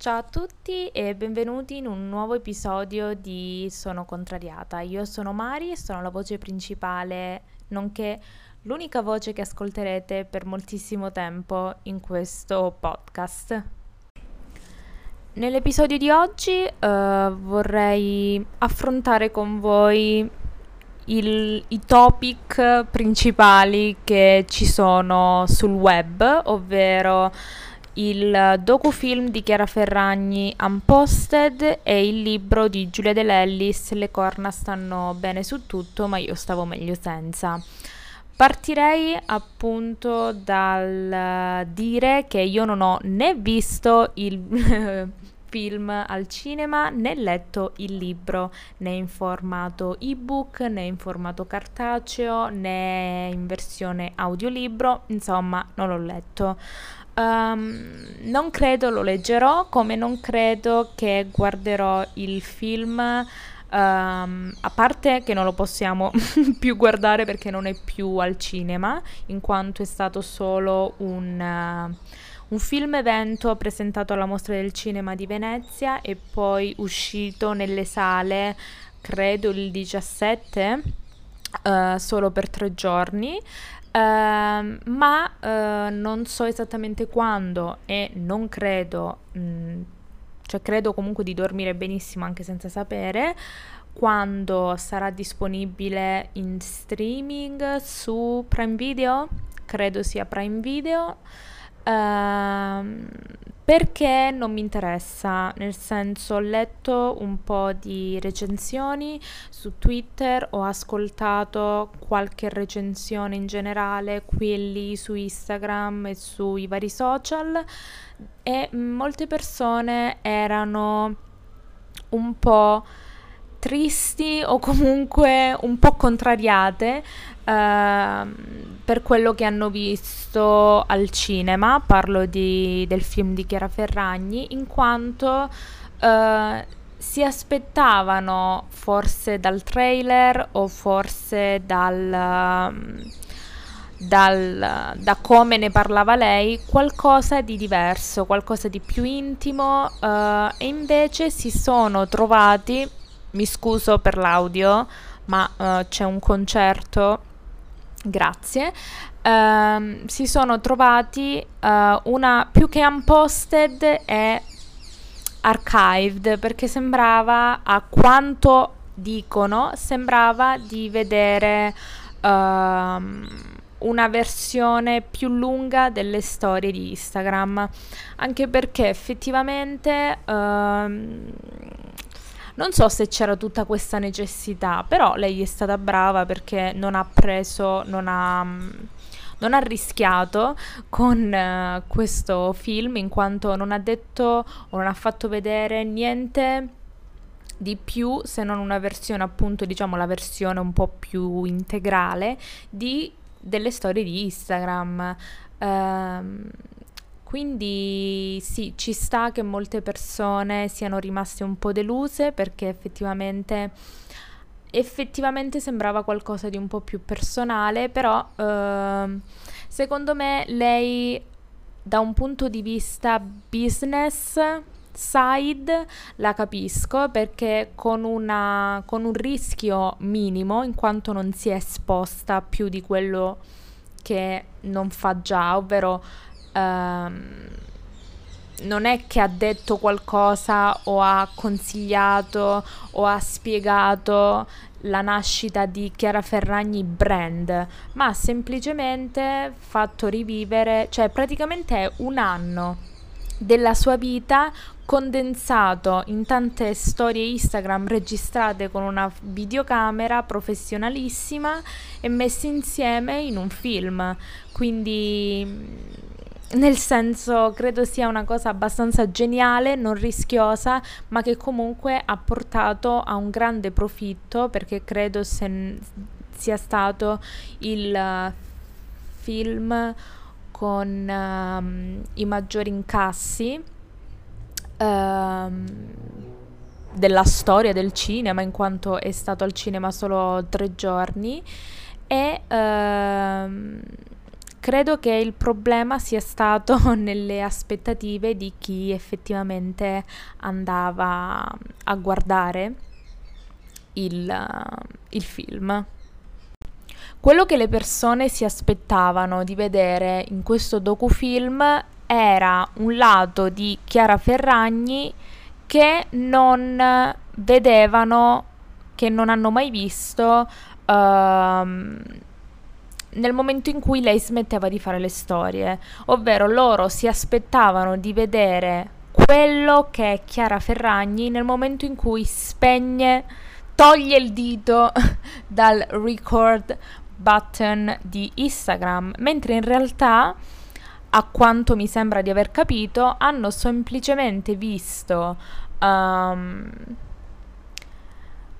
Ciao a tutti e benvenuti in un nuovo episodio di Sono contrariata. Io sono Mari e sono la voce principale, nonché l'unica voce che ascolterete per moltissimo tempo in questo podcast. Nell'episodio di oggi uh, vorrei affrontare con voi il, i topic principali che ci sono sul web, ovvero il docufilm di Chiara Ferragni Unposted e il libro di Giulia De Lellis Le corna stanno bene su tutto, ma io stavo meglio senza. Partirei appunto dal dire che io non ho né visto il film al cinema né letto il libro né in formato ebook né in formato cartaceo né in versione audiolibro, insomma non l'ho letto. Um, non credo lo leggerò, come non credo che guarderò il film. Um, a parte che non lo possiamo più guardare perché non è più al cinema, in quanto è stato solo un, uh, un film evento presentato alla Mostra del Cinema di Venezia e poi uscito nelle sale, credo il 17, uh, solo per tre giorni. Uh, ma uh, non so esattamente quando e non credo, mh, mm, cioè credo comunque di dormire benissimo anche senza sapere quando sarà disponibile in streaming su Prime Video, credo sia Prime Video. Uh, perché non mi interessa, nel senso ho letto un po' di recensioni su Twitter, ho ascoltato qualche recensione in generale qui su Instagram e sui vari social e molte persone erano un po' tristi o comunque un po' contrariate uh, per quello che hanno visto al cinema, parlo di, del film di Chiara Ferragni, in quanto uh, si aspettavano forse dal trailer o forse dal... Dal, da come ne parlava lei qualcosa di diverso, qualcosa di più intimo uh, e invece si sono trovati mi scuso per l'audio, ma uh, c'è un concerto. Grazie. Uh, si sono trovati uh, una più che unposted e archived perché sembrava a quanto dicono sembrava di vedere uh, una versione più lunga delle storie di Instagram anche perché effettivamente uh, non so se c'era tutta questa necessità, però lei è stata brava perché non ha preso, non ha non ha rischiato con uh, questo film in quanto non ha detto o non ha fatto vedere niente di più se non una versione appunto diciamo la versione un po' più integrale di delle storie di Instagram. Uh, quindi sì, ci sta che molte persone siano rimaste un po' deluse perché effettivamente, effettivamente sembrava qualcosa di un po' più personale, però eh, secondo me lei da un punto di vista business side la capisco perché con, una, con un rischio minimo in quanto non si è esposta più di quello che non fa già, ovvero ehm, non è che ha detto qualcosa o ha consigliato o ha spiegato la nascita di Chiara Ferragni brand, ma ha semplicemente fatto rivivere, cioè praticamente è un anno della sua vita condensato in tante storie Instagram registrate con una videocamera professionalissima e messe insieme in un film. Quindi nel senso, credo sia una cosa abbastanza geniale, non rischiosa, ma che comunque ha portato a un grande profitto perché credo se, sia stato il uh, film con uh, i maggiori incassi uh, della storia del cinema, in quanto è stato al cinema solo tre giorni e ehm, credo che il problema sia stato nelle aspettative di chi effettivamente andava a guardare il, il film. Quello che le persone si aspettavano di vedere in questo docufilm era un lato di Chiara Ferragni che non vedevano, che non hanno mai visto uh, nel momento in cui lei smetteva di fare le storie, ovvero loro si aspettavano di vedere quello che è Chiara Ferragni nel momento in cui spegne, toglie il dito dal record button di Instagram, mentre in realtà a quanto mi sembra di aver capito, hanno semplicemente visto um,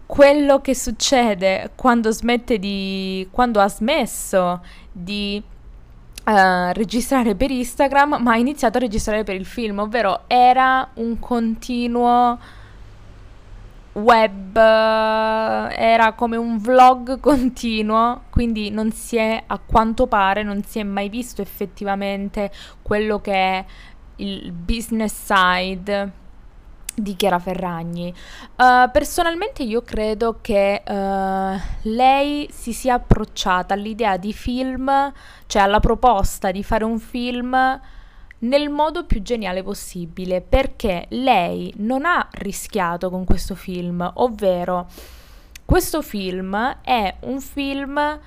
quello che succede quando smette di. quando ha smesso di uh, registrare per Instagram, ma ha iniziato a registrare per il film, ovvero era un continuo web, era come un vlog continuo, quindi non si è, a quanto pare, non si è mai visto effettivamente quello che è il business side di Chiara Ferragni. Uh, personalmente io credo che uh, lei si sia approcciata all'idea di film, cioè alla proposta di fare un film nel modo più geniale possibile, perché lei non ha rischiato con questo film, ovvero questo film è un film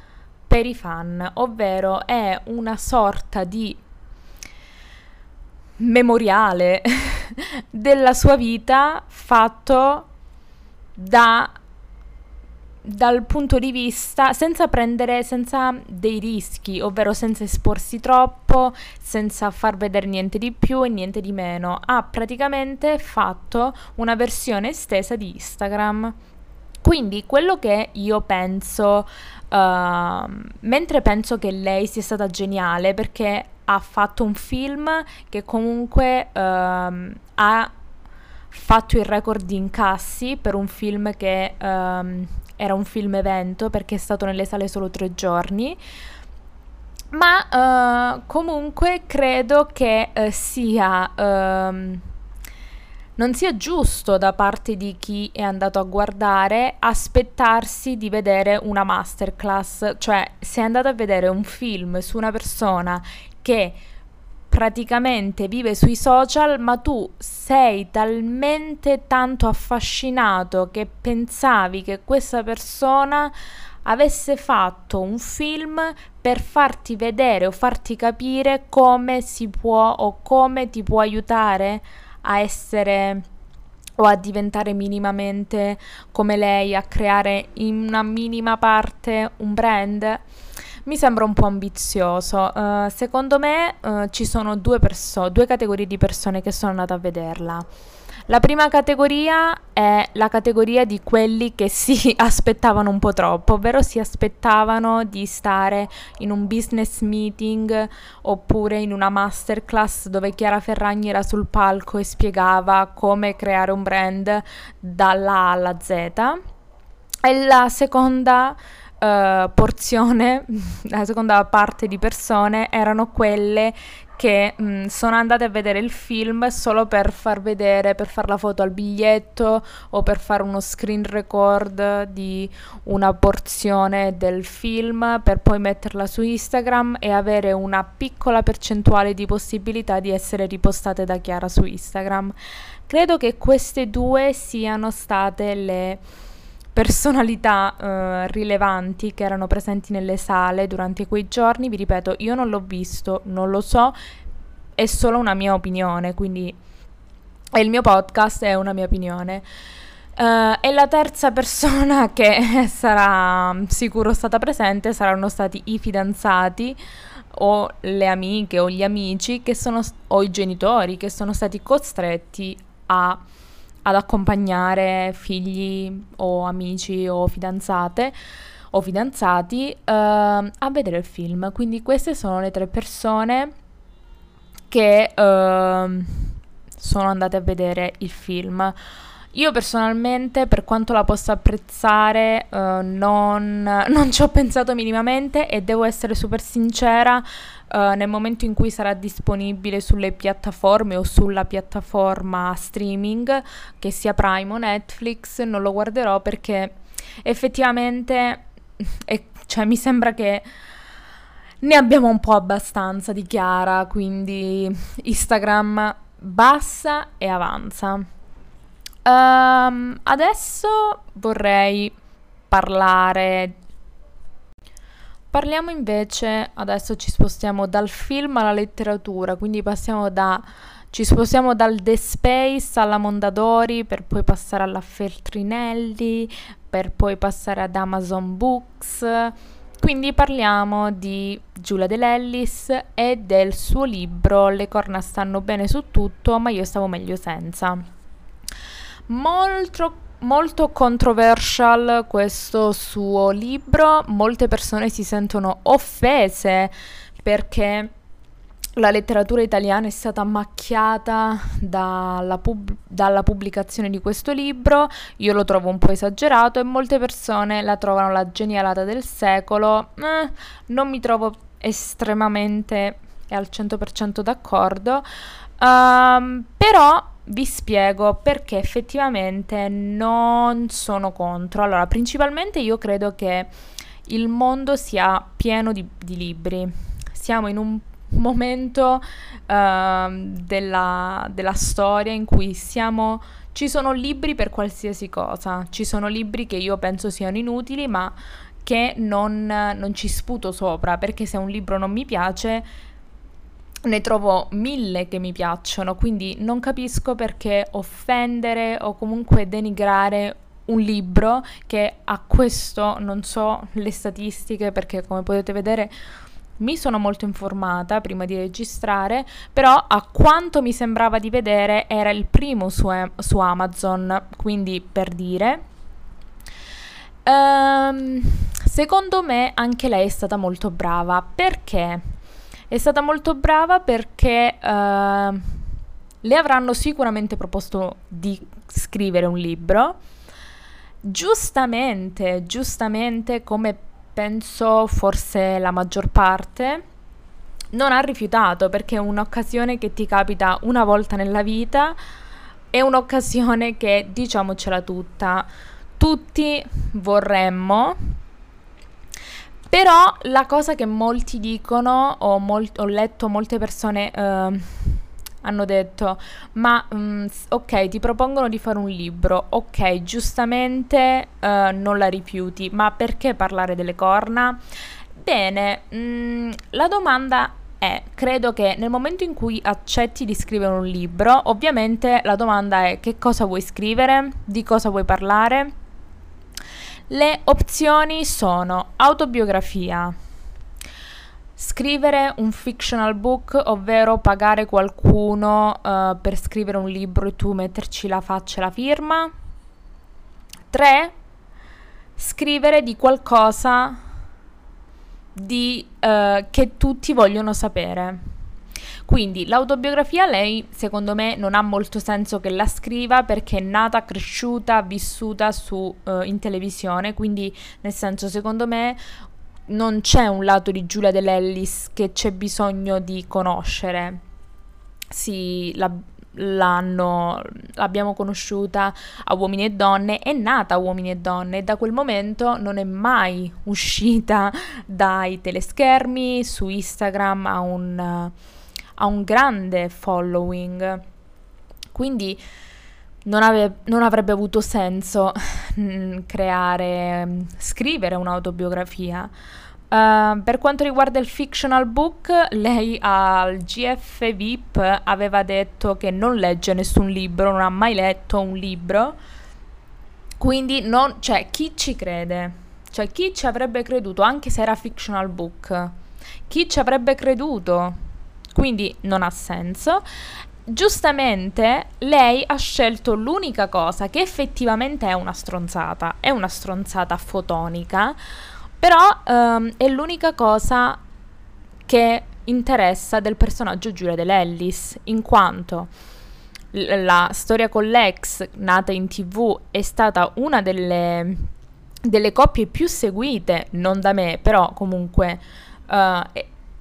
per i fan, ovvero è una sorta di memoriale della sua vita fatto da dal punto di vista senza prendere senza dei rischi, ovvero senza esporsi troppo, senza far vedere niente di più e niente di meno. Ha praticamente fatto una versione estesa di Instagram. Quindi quello che io penso, uh, mentre penso che lei sia stata geniale perché ha fatto un film che comunque uh, ha fatto il record di incassi per un film che um, era un film evento perché è stato nelle sale solo tre giorni. Ma uh, comunque credo che uh, sia uh, non sia giusto da parte di chi è andato a guardare aspettarsi di vedere una masterclass, cioè se è andato a vedere un film su una persona che praticamente vive sui social, ma tu sei talmente tanto affascinato che pensavi che questa persona avesse fatto un film per farti vedere o farti capire come si può o come ti può aiutare a essere o a diventare minimamente come lei, a creare in una minima parte un brand mi sembra un po' ambizioso. Uh, secondo me uh, ci sono due, perso- due categorie di persone che sono andate a vederla. La prima categoria è la categoria di quelli che si aspettavano un po' troppo, ovvero si aspettavano di stare in un business meeting oppure in una masterclass dove Chiara Ferragni era sul palco e spiegava come creare un brand dalla A alla Z. E la seconda uh, porzione, la seconda parte di persone erano quelle che mh, mm, sono andate a vedere il film solo per far vedere, per fare la foto al biglietto o per fare uno screen record di una porzione del film per poi metterla su Instagram e avere una piccola percentuale di possibilità di essere ripostate da Chiara su Instagram. Credo che queste due siano state le personalità eh, rilevanti che erano presenti nelle sale durante quei giorni. Vi ripeto, io non l'ho visto, non lo so, è solo una mia opinione, quindi è il mio podcast, è una mia opinione. Uh, e la terza persona che sarà sicuro stata presente saranno stati i fidanzati o le amiche o gli amici sono, o i genitori che sono stati costretti a ad accompagnare figli o amici o fidanzate o fidanzati uh, a vedere il film. Quindi queste sono le tre persone che uh, sono andate a vedere il film. Io personalmente, per quanto la possa apprezzare, uh, non, non, ci ho pensato minimamente e devo essere super sincera, uh, nel momento in cui sarà disponibile sulle piattaforme o sulla piattaforma streaming, che sia Prime o Netflix, non lo guarderò perché effettivamente è, cioè, mi sembra che ne abbiamo un po' abbastanza di Chiara, quindi Instagram bassa e avanza. Um, adesso vorrei parlare. Parliamo invece, adesso ci spostiamo dal film alla letteratura, quindi passiamo da, ci spostiamo dal The Space alla Mondadori per poi passare alla Feltrinelli, per poi passare ad Amazon Books. Quindi parliamo di Giulia De Lellis e del suo libro Le corna stanno bene su tutto, ma io stavo meglio senza molto, molto controversial questo suo libro, molte persone si sentono offese perché la letteratura italiana è stata macchiata dalla, pub- dalla, pubblicazione di questo libro, io lo trovo un po' esagerato e molte persone la trovano la genialata del secolo, eh, non mi trovo estremamente e al 100% d'accordo, um, però vi spiego perché effettivamente non sono contro. Allora, principalmente io credo che il mondo sia pieno di, di libri. Siamo in un momento uh, della, della storia in cui siamo ci sono libri per qualsiasi cosa, ci sono libri che io penso siano inutili, ma che non, non, ci sputo sopra, perché se un libro non mi piace, ne trovo mille che mi piacciono, quindi non capisco perché offendere o comunque denigrare un libro che a questo non so le statistiche perché come potete vedere mi sono molto informata prima di registrare, però a quanto mi sembrava di vedere era il primo su, su Amazon, quindi per dire. Um, secondo me anche lei è stata molto brava perché è stata molto brava perché uh, le avranno sicuramente proposto di scrivere un libro. Giustamente, giustamente, come penso forse la maggior parte, non ha rifiutato perché è un'occasione che ti capita una volta nella vita, è un'occasione che, diciamocela tutta, tutti vorremmo però la cosa che molti dicono, o mol- ho letto molte persone uh, hanno detto, ma um, ok, ti propongono di fare un libro, ok, giustamente uh, non la rifiuti, ma perché parlare delle corna? Bene, mh, mm, la domanda è, credo che nel momento in cui accetti di scrivere un libro, ovviamente la domanda è che cosa vuoi scrivere, di cosa vuoi parlare le opzioni sono autobiografia, scrivere un fictional book, ovvero pagare qualcuno uh, per scrivere un libro e tu metterci la faccia e la firma. 3. Scrivere di qualcosa di, uh, che tutti vogliono sapere. Quindi l'autobiografia lei secondo me non ha molto senso che la scriva perché è nata, cresciuta, vissuta su, uh, in televisione, quindi nel senso secondo me non c'è un lato di Giulia Dell'Ellis che c'è bisogno di conoscere. Sì, la, l'anno l'abbiamo conosciuta a uomini e donne, è nata a uomini e donne e da quel momento non è mai uscita dai teleschermi, su Instagram a un ha un grande following, quindi non, ave- non avrebbe avuto senso mm, creare, scrivere un'autobiografia. Uh, per quanto riguarda il fictional book, lei al GF VIP aveva detto che non legge nessun libro, non ha mai letto un libro. Quindi non, cioè, chi ci crede? Cioè, chi ci avrebbe creduto anche se era fictional book? Chi ci avrebbe creduto? Quindi non ha senso. Giustamente lei ha scelto l'unica cosa che effettivamente è una stronzata, è una stronzata fotonica, però um, è l'unica cosa che interessa del personaggio Giulia Dell'Ellis, in quanto la storia con l'ex nata in tv è stata una delle, delle coppie più seguite, non da me, però comunque uh,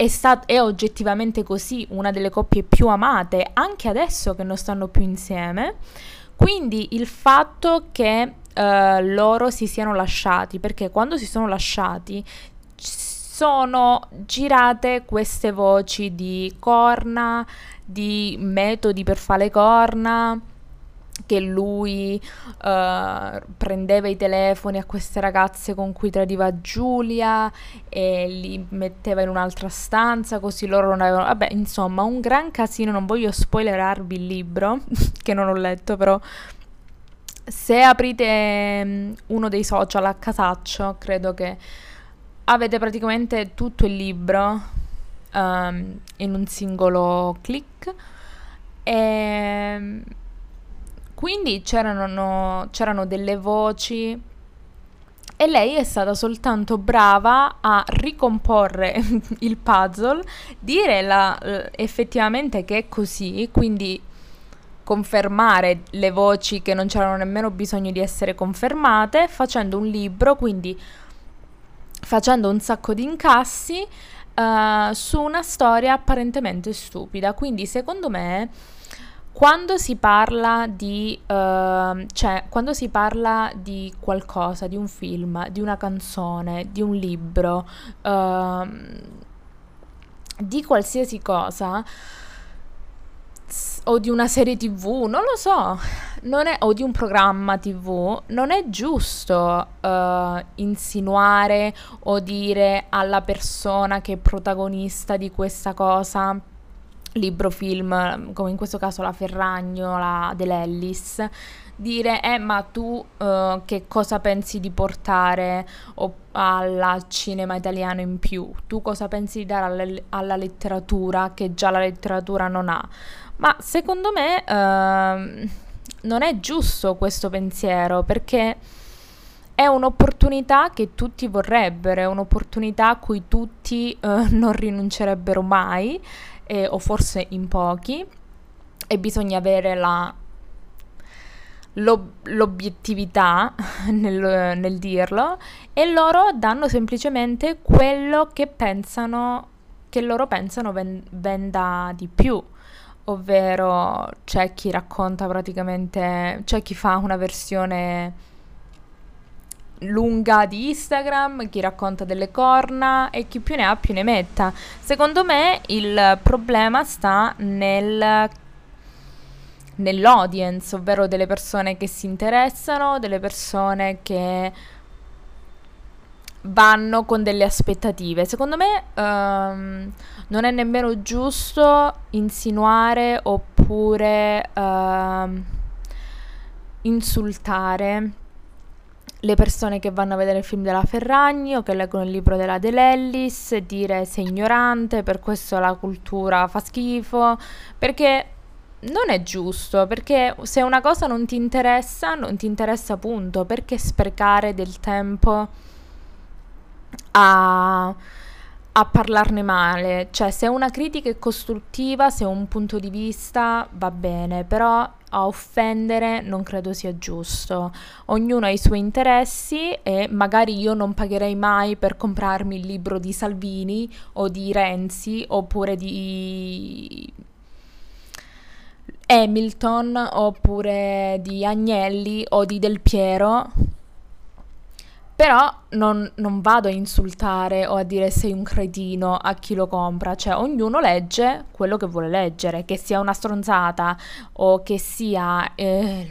è, stat- è oggettivamente così una delle coppie più amate, anche adesso che non stanno più insieme. Quindi il fatto che uh, loro si siano lasciati, perché quando si sono lasciati sono girate queste voci di corna, di metodi per fare corna, che lui uh, prendeva i telefoni a queste ragazze con cui tradiva Giulia e li metteva in un'altra stanza così loro non avevano... Vabbè, insomma, un gran casino, non voglio spoilerarvi il libro, che non ho letto però... Se aprite um, uno dei social a casaccio, credo che avete praticamente tutto il libro um, in un singolo click. E ehm, quindi c'erano, c'erano delle voci e lei è stata soltanto brava a ricomporre il puzzle, dire la, effettivamente che è così, quindi confermare le voci che non c'erano nemmeno bisogno di essere confermate, facendo un libro, quindi facendo un sacco di incassi uh, su una storia apparentemente stupida. Quindi secondo me quando si parla di uh, cioè quando si parla di qualcosa, di un film, di una canzone, di un libro, uh, di qualsiasi cosa o di una serie tv, non lo so, non è, o di un programma tv, non è giusto uh, insinuare o dire alla persona che è protagonista di questa cosa, libro, film, come in questo caso la Ferragno, la dell'Ellis, dire eh ma tu uh, che cosa pensi di portare o, alla cinema italiano in più? Tu cosa pensi di dare alla, alla letteratura che già la letteratura non ha? Ma secondo me uh, non è giusto questo pensiero perché è un'opportunità che tutti vorrebbero, è un'opportunità a cui tutti uh, non rinuncerebbero mai, eh, o forse in pochi, e bisogna avere la, l'ob- l'obiettività nel, nel dirlo, e loro danno semplicemente quello che pensano, che loro pensano ven- venda di più. Ovvero c'è chi racconta praticamente, c'è chi fa una versione lunga di Instagram, chi racconta delle corna e chi più ne ha più ne metta. Secondo me il problema sta nel nell'audience, ovvero delle persone che si interessano, delle persone che vanno con delle aspettative. Secondo me um, non è nemmeno giusto insinuare oppure uh, insultare le persone che vanno a vedere il film della Ferragni o che leggono il libro della Dell'Ellis e dire sei ignorante, per questo la cultura fa schifo, perché non è giusto, perché se una cosa non ti interessa, non ti interessa punto, perché sprecare del tempo a a parlarne male, cioè se una critica è costruttiva, se un punto di vista va bene, però a offendere non credo sia giusto. Ognuno ha i suoi interessi e magari io non pagherei mai per comprarmi il libro di Salvini o di Renzi oppure di Hamilton oppure di Agnelli o di Del Piero però non, non, vado a insultare o a dire sei un cretino a chi lo compra, cioè ognuno legge quello che vuole leggere, che sia una stronzata o che sia, eh,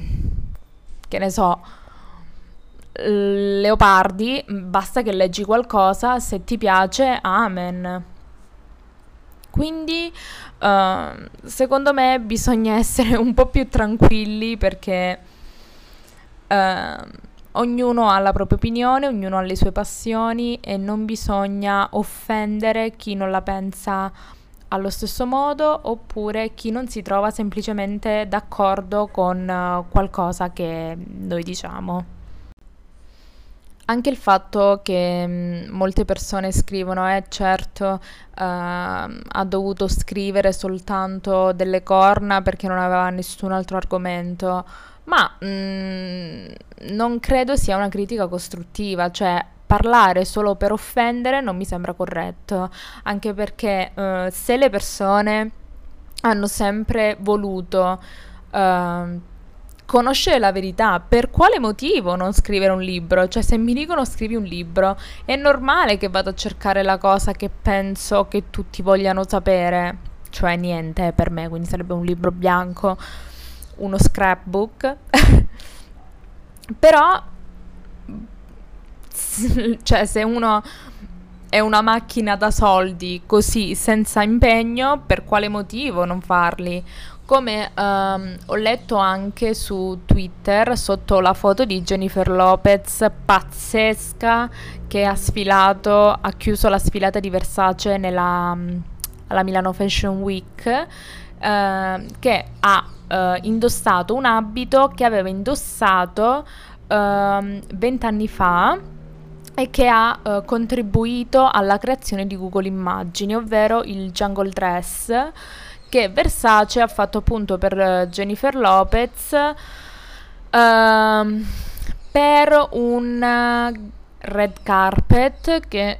che ne so, Leopardi, basta che leggi qualcosa, se ti piace, amen. Quindi uh, secondo me bisogna essere un po' più tranquilli perché... Uh, ognuno ha la propria opinione, ognuno ha le sue passioni e non bisogna offendere chi non la pensa allo stesso modo oppure chi non si trova semplicemente d'accordo con uh, qualcosa che noi diciamo. anche il fatto che mh, molte persone scrivono, eh certo, uh, ha dovuto scrivere soltanto delle corna perché non aveva nessun altro argomento, ma mh, non credo sia una critica costruttiva, cioè parlare solo per offendere non mi sembra corretto, anche perché uh, se le persone hanno sempre voluto uh, conoscere la verità. Per quale motivo non scrivere un libro? Cioè, se mi dicono scrivi un libro, è normale che vado a cercare la cosa che penso che tutti vogliano sapere. Cioè, niente per me, quindi sarebbe un libro bianco, uno scrapbook. Però, cioè, se uno è una macchina da soldi così senza impegno, per quale motivo non farli? Come um, ho letto anche su Twitter sotto la foto di Jennifer Lopez pazzesca che ha sfilato, ha chiuso la sfilata di Versace nella, alla Milano Fashion Week, uh, che ha uh, indossato un abito che aveva indossato uh, vent'anni fa e che ha uh, contribuito alla creazione di Google Immagini, ovvero il jungle dress che Versace ha fatto appunto per eh, Jennifer Lopez uh, per un red carpet che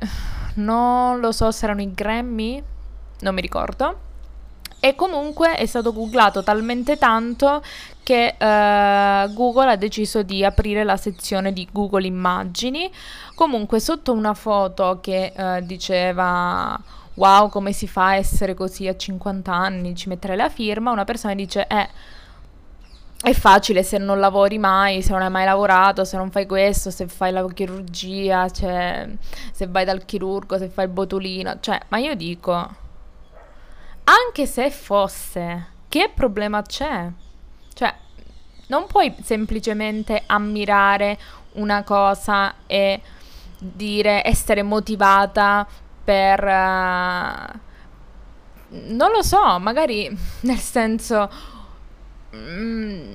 non lo so se erano i Grammy, non mi ricordo. E comunque è stato googlato talmente tanto che uh, Google ha deciso di aprire la sezione di Google Immagini. Comunque sotto una foto che uh, diceva wow, come si fa a essere così a 50 anni, ci metterei la firma, una persona dice, eh, è facile se non lavori mai, se non hai mai lavorato, se non fai questo, se fai la chirurgia, cioè, se vai dal chirurgo, se fai il botulino, cioè, ma io dico, anche se fosse, che problema c'è? Cioè, non puoi semplicemente ammirare una cosa e dire essere motivata per... Uh, non lo so, magari nel senso... Mm,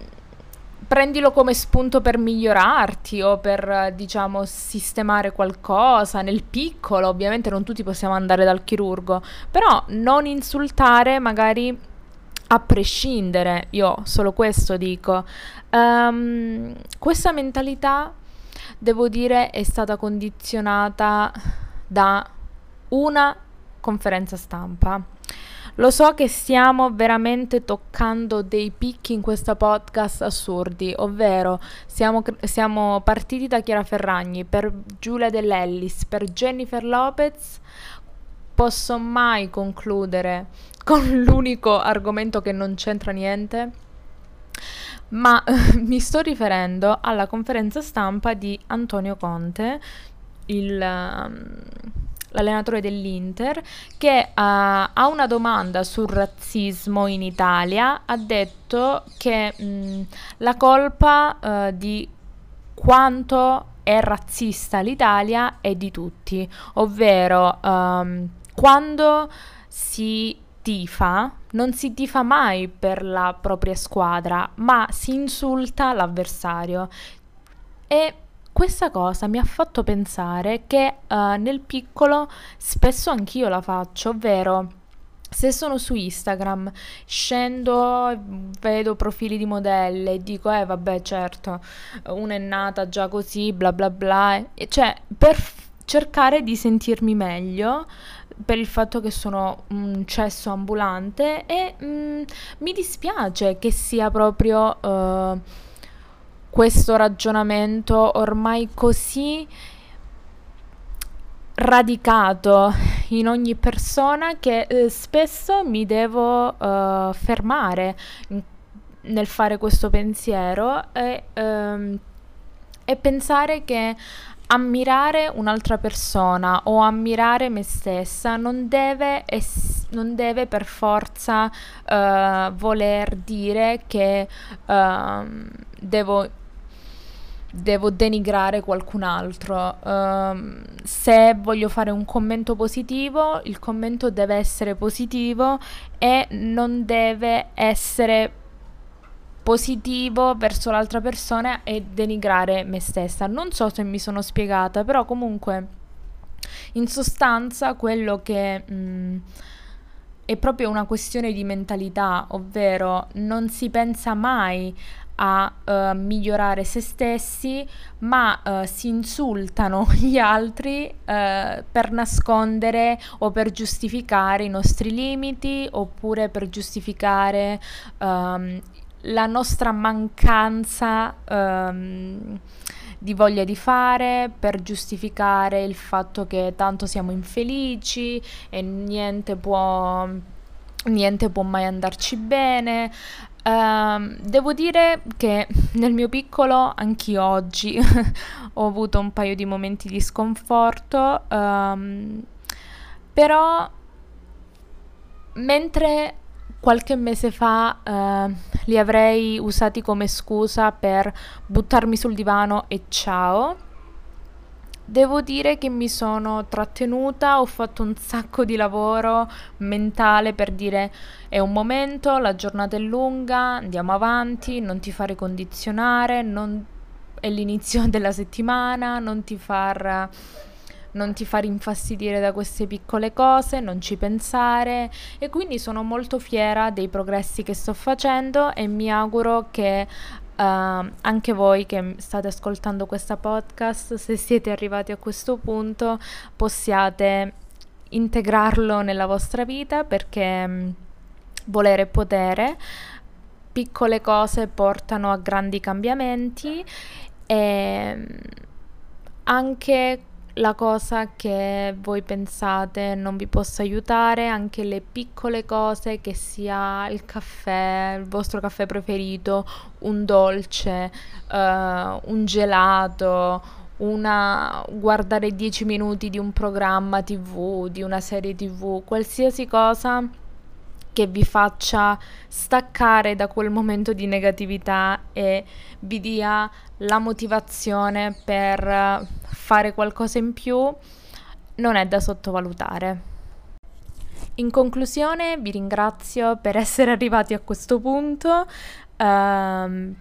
prendilo come spunto per migliorarti o per, diciamo, sistemare qualcosa nel piccolo. Ovviamente non tutti possiamo andare dal chirurgo, però non insultare magari a prescindere. Io solo questo dico. Um, questa mentalità, devo dire, è stata condizionata da una conferenza stampa. Lo so che stiamo veramente toccando dei picchi in questo podcast assurdi, ovvero siamo, siamo partiti da Chiara Ferragni per Giulia Dell'Ellis, per Jennifer Lopez. Posso mai concludere con l'unico argomento che non c'entra niente? Ma mi sto riferendo alla conferenza stampa di Antonio Conte, il... Um, l'allenatore dell'Inter, che uh, a una domanda sul razzismo in Italia ha detto che mh, la colpa uh, di quanto è razzista l'Italia è di tutti, ovvero um, quando si tifa, non si tifa mai per la propria squadra, ma si insulta l'avversario. E questa cosa mi ha fatto pensare che uh, nel piccolo spesso anch'io la faccio, ovvero se sono su Instagram, scendo, vedo profili di modelle e dico, eh vabbè certo, una è nata già così, bla bla bla, e cioè per f- cercare di sentirmi meglio per il fatto che sono un cesso ambulante e mm, mi dispiace che sia proprio... Uh, questo ragionamento ormai così radicato in ogni persona che eh, spesso mi devo uh, fermare nel fare questo pensiero e, um, e pensare che ammirare un'altra persona o ammirare me stessa non deve, es- non deve per forza uh, voler dire che uh, devo devo denigrare qualcun altro. Um, se voglio fare un commento positivo, il commento deve essere positivo e non deve essere positivo verso l'altra persona e denigrare me stessa. Non so se mi sono spiegata, però comunque in sostanza quello che mh, mm, è proprio una questione di mentalità, ovvero non si pensa mai a uh, migliorare se stessi, ma uh, si insultano gli altri uh, per nascondere o per giustificare i nostri limiti oppure per giustificare um, la nostra mancanza um, di voglia di fare, per giustificare il fatto che tanto siamo infelici e niente può, niente può mai andarci bene. Uh, devo dire che nel mio piccolo anch'io oggi ho avuto un paio di momenti di sconforto, um, però mentre qualche mese fa uh, li avrei usati come scusa per buttarmi sul divano e ciao, Devo dire che mi sono trattenuta, ho fatto un sacco di lavoro mentale per dire è un momento, la giornata è lunga, andiamo avanti, non ti fare condizionare, non... è l'inizio della settimana, non ti far non ti far infastidire da queste piccole cose, non ci pensare. E quindi sono molto fiera dei progressi che sto facendo e mi auguro che Uh, anche voi che state ascoltando questa podcast, se siete arrivati a questo punto, possiate integrarlo nella vostra vita perché um, volere e potere, piccole cose portano a grandi cambiamenti e um, anche la cosa che voi pensate non vi possa aiutare, anche le piccole cose, che sia il caffè, il vostro caffè preferito, un dolce, uh, un gelato, una, guardare 10 minuti di un programma TV, di una serie TV, qualsiasi cosa che vi faccia staccare da quel momento di negatività e vi dia la motivazione per fare qualcosa in più, non è da sottovalutare. In conclusione vi ringrazio per essere arrivati a questo punto. Um,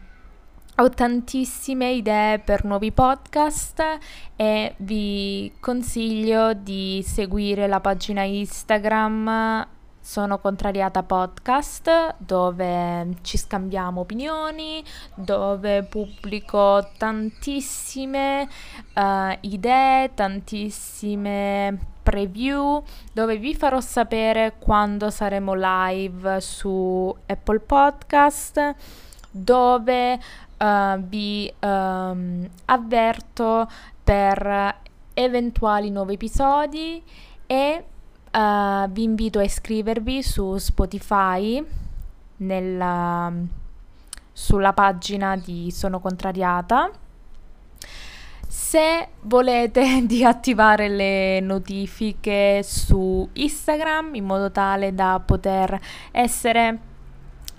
ho tantissime idee per nuovi podcast e vi consiglio di seguire la pagina Instagram sono Contrariata Podcast dove ci scambiamo opinioni, dove pubblico tantissime uh, idee, tantissime preview, dove vi farò sapere quando saremo live su Apple Podcast, dove uh, vi um, avverto per eventuali nuovi episodi e Uh, vi invito a iscrivervi su Spotify nella, sulla pagina di Sono Contrariata. Se volete di attivare le notifiche su Instagram in modo tale da poter essere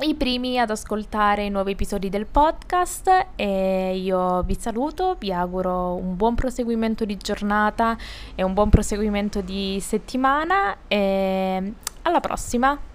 i primi ad ascoltare i nuovi episodi del podcast e io vi saluto, vi auguro un buon proseguimento di giornata e un buon proseguimento di settimana e alla prossima!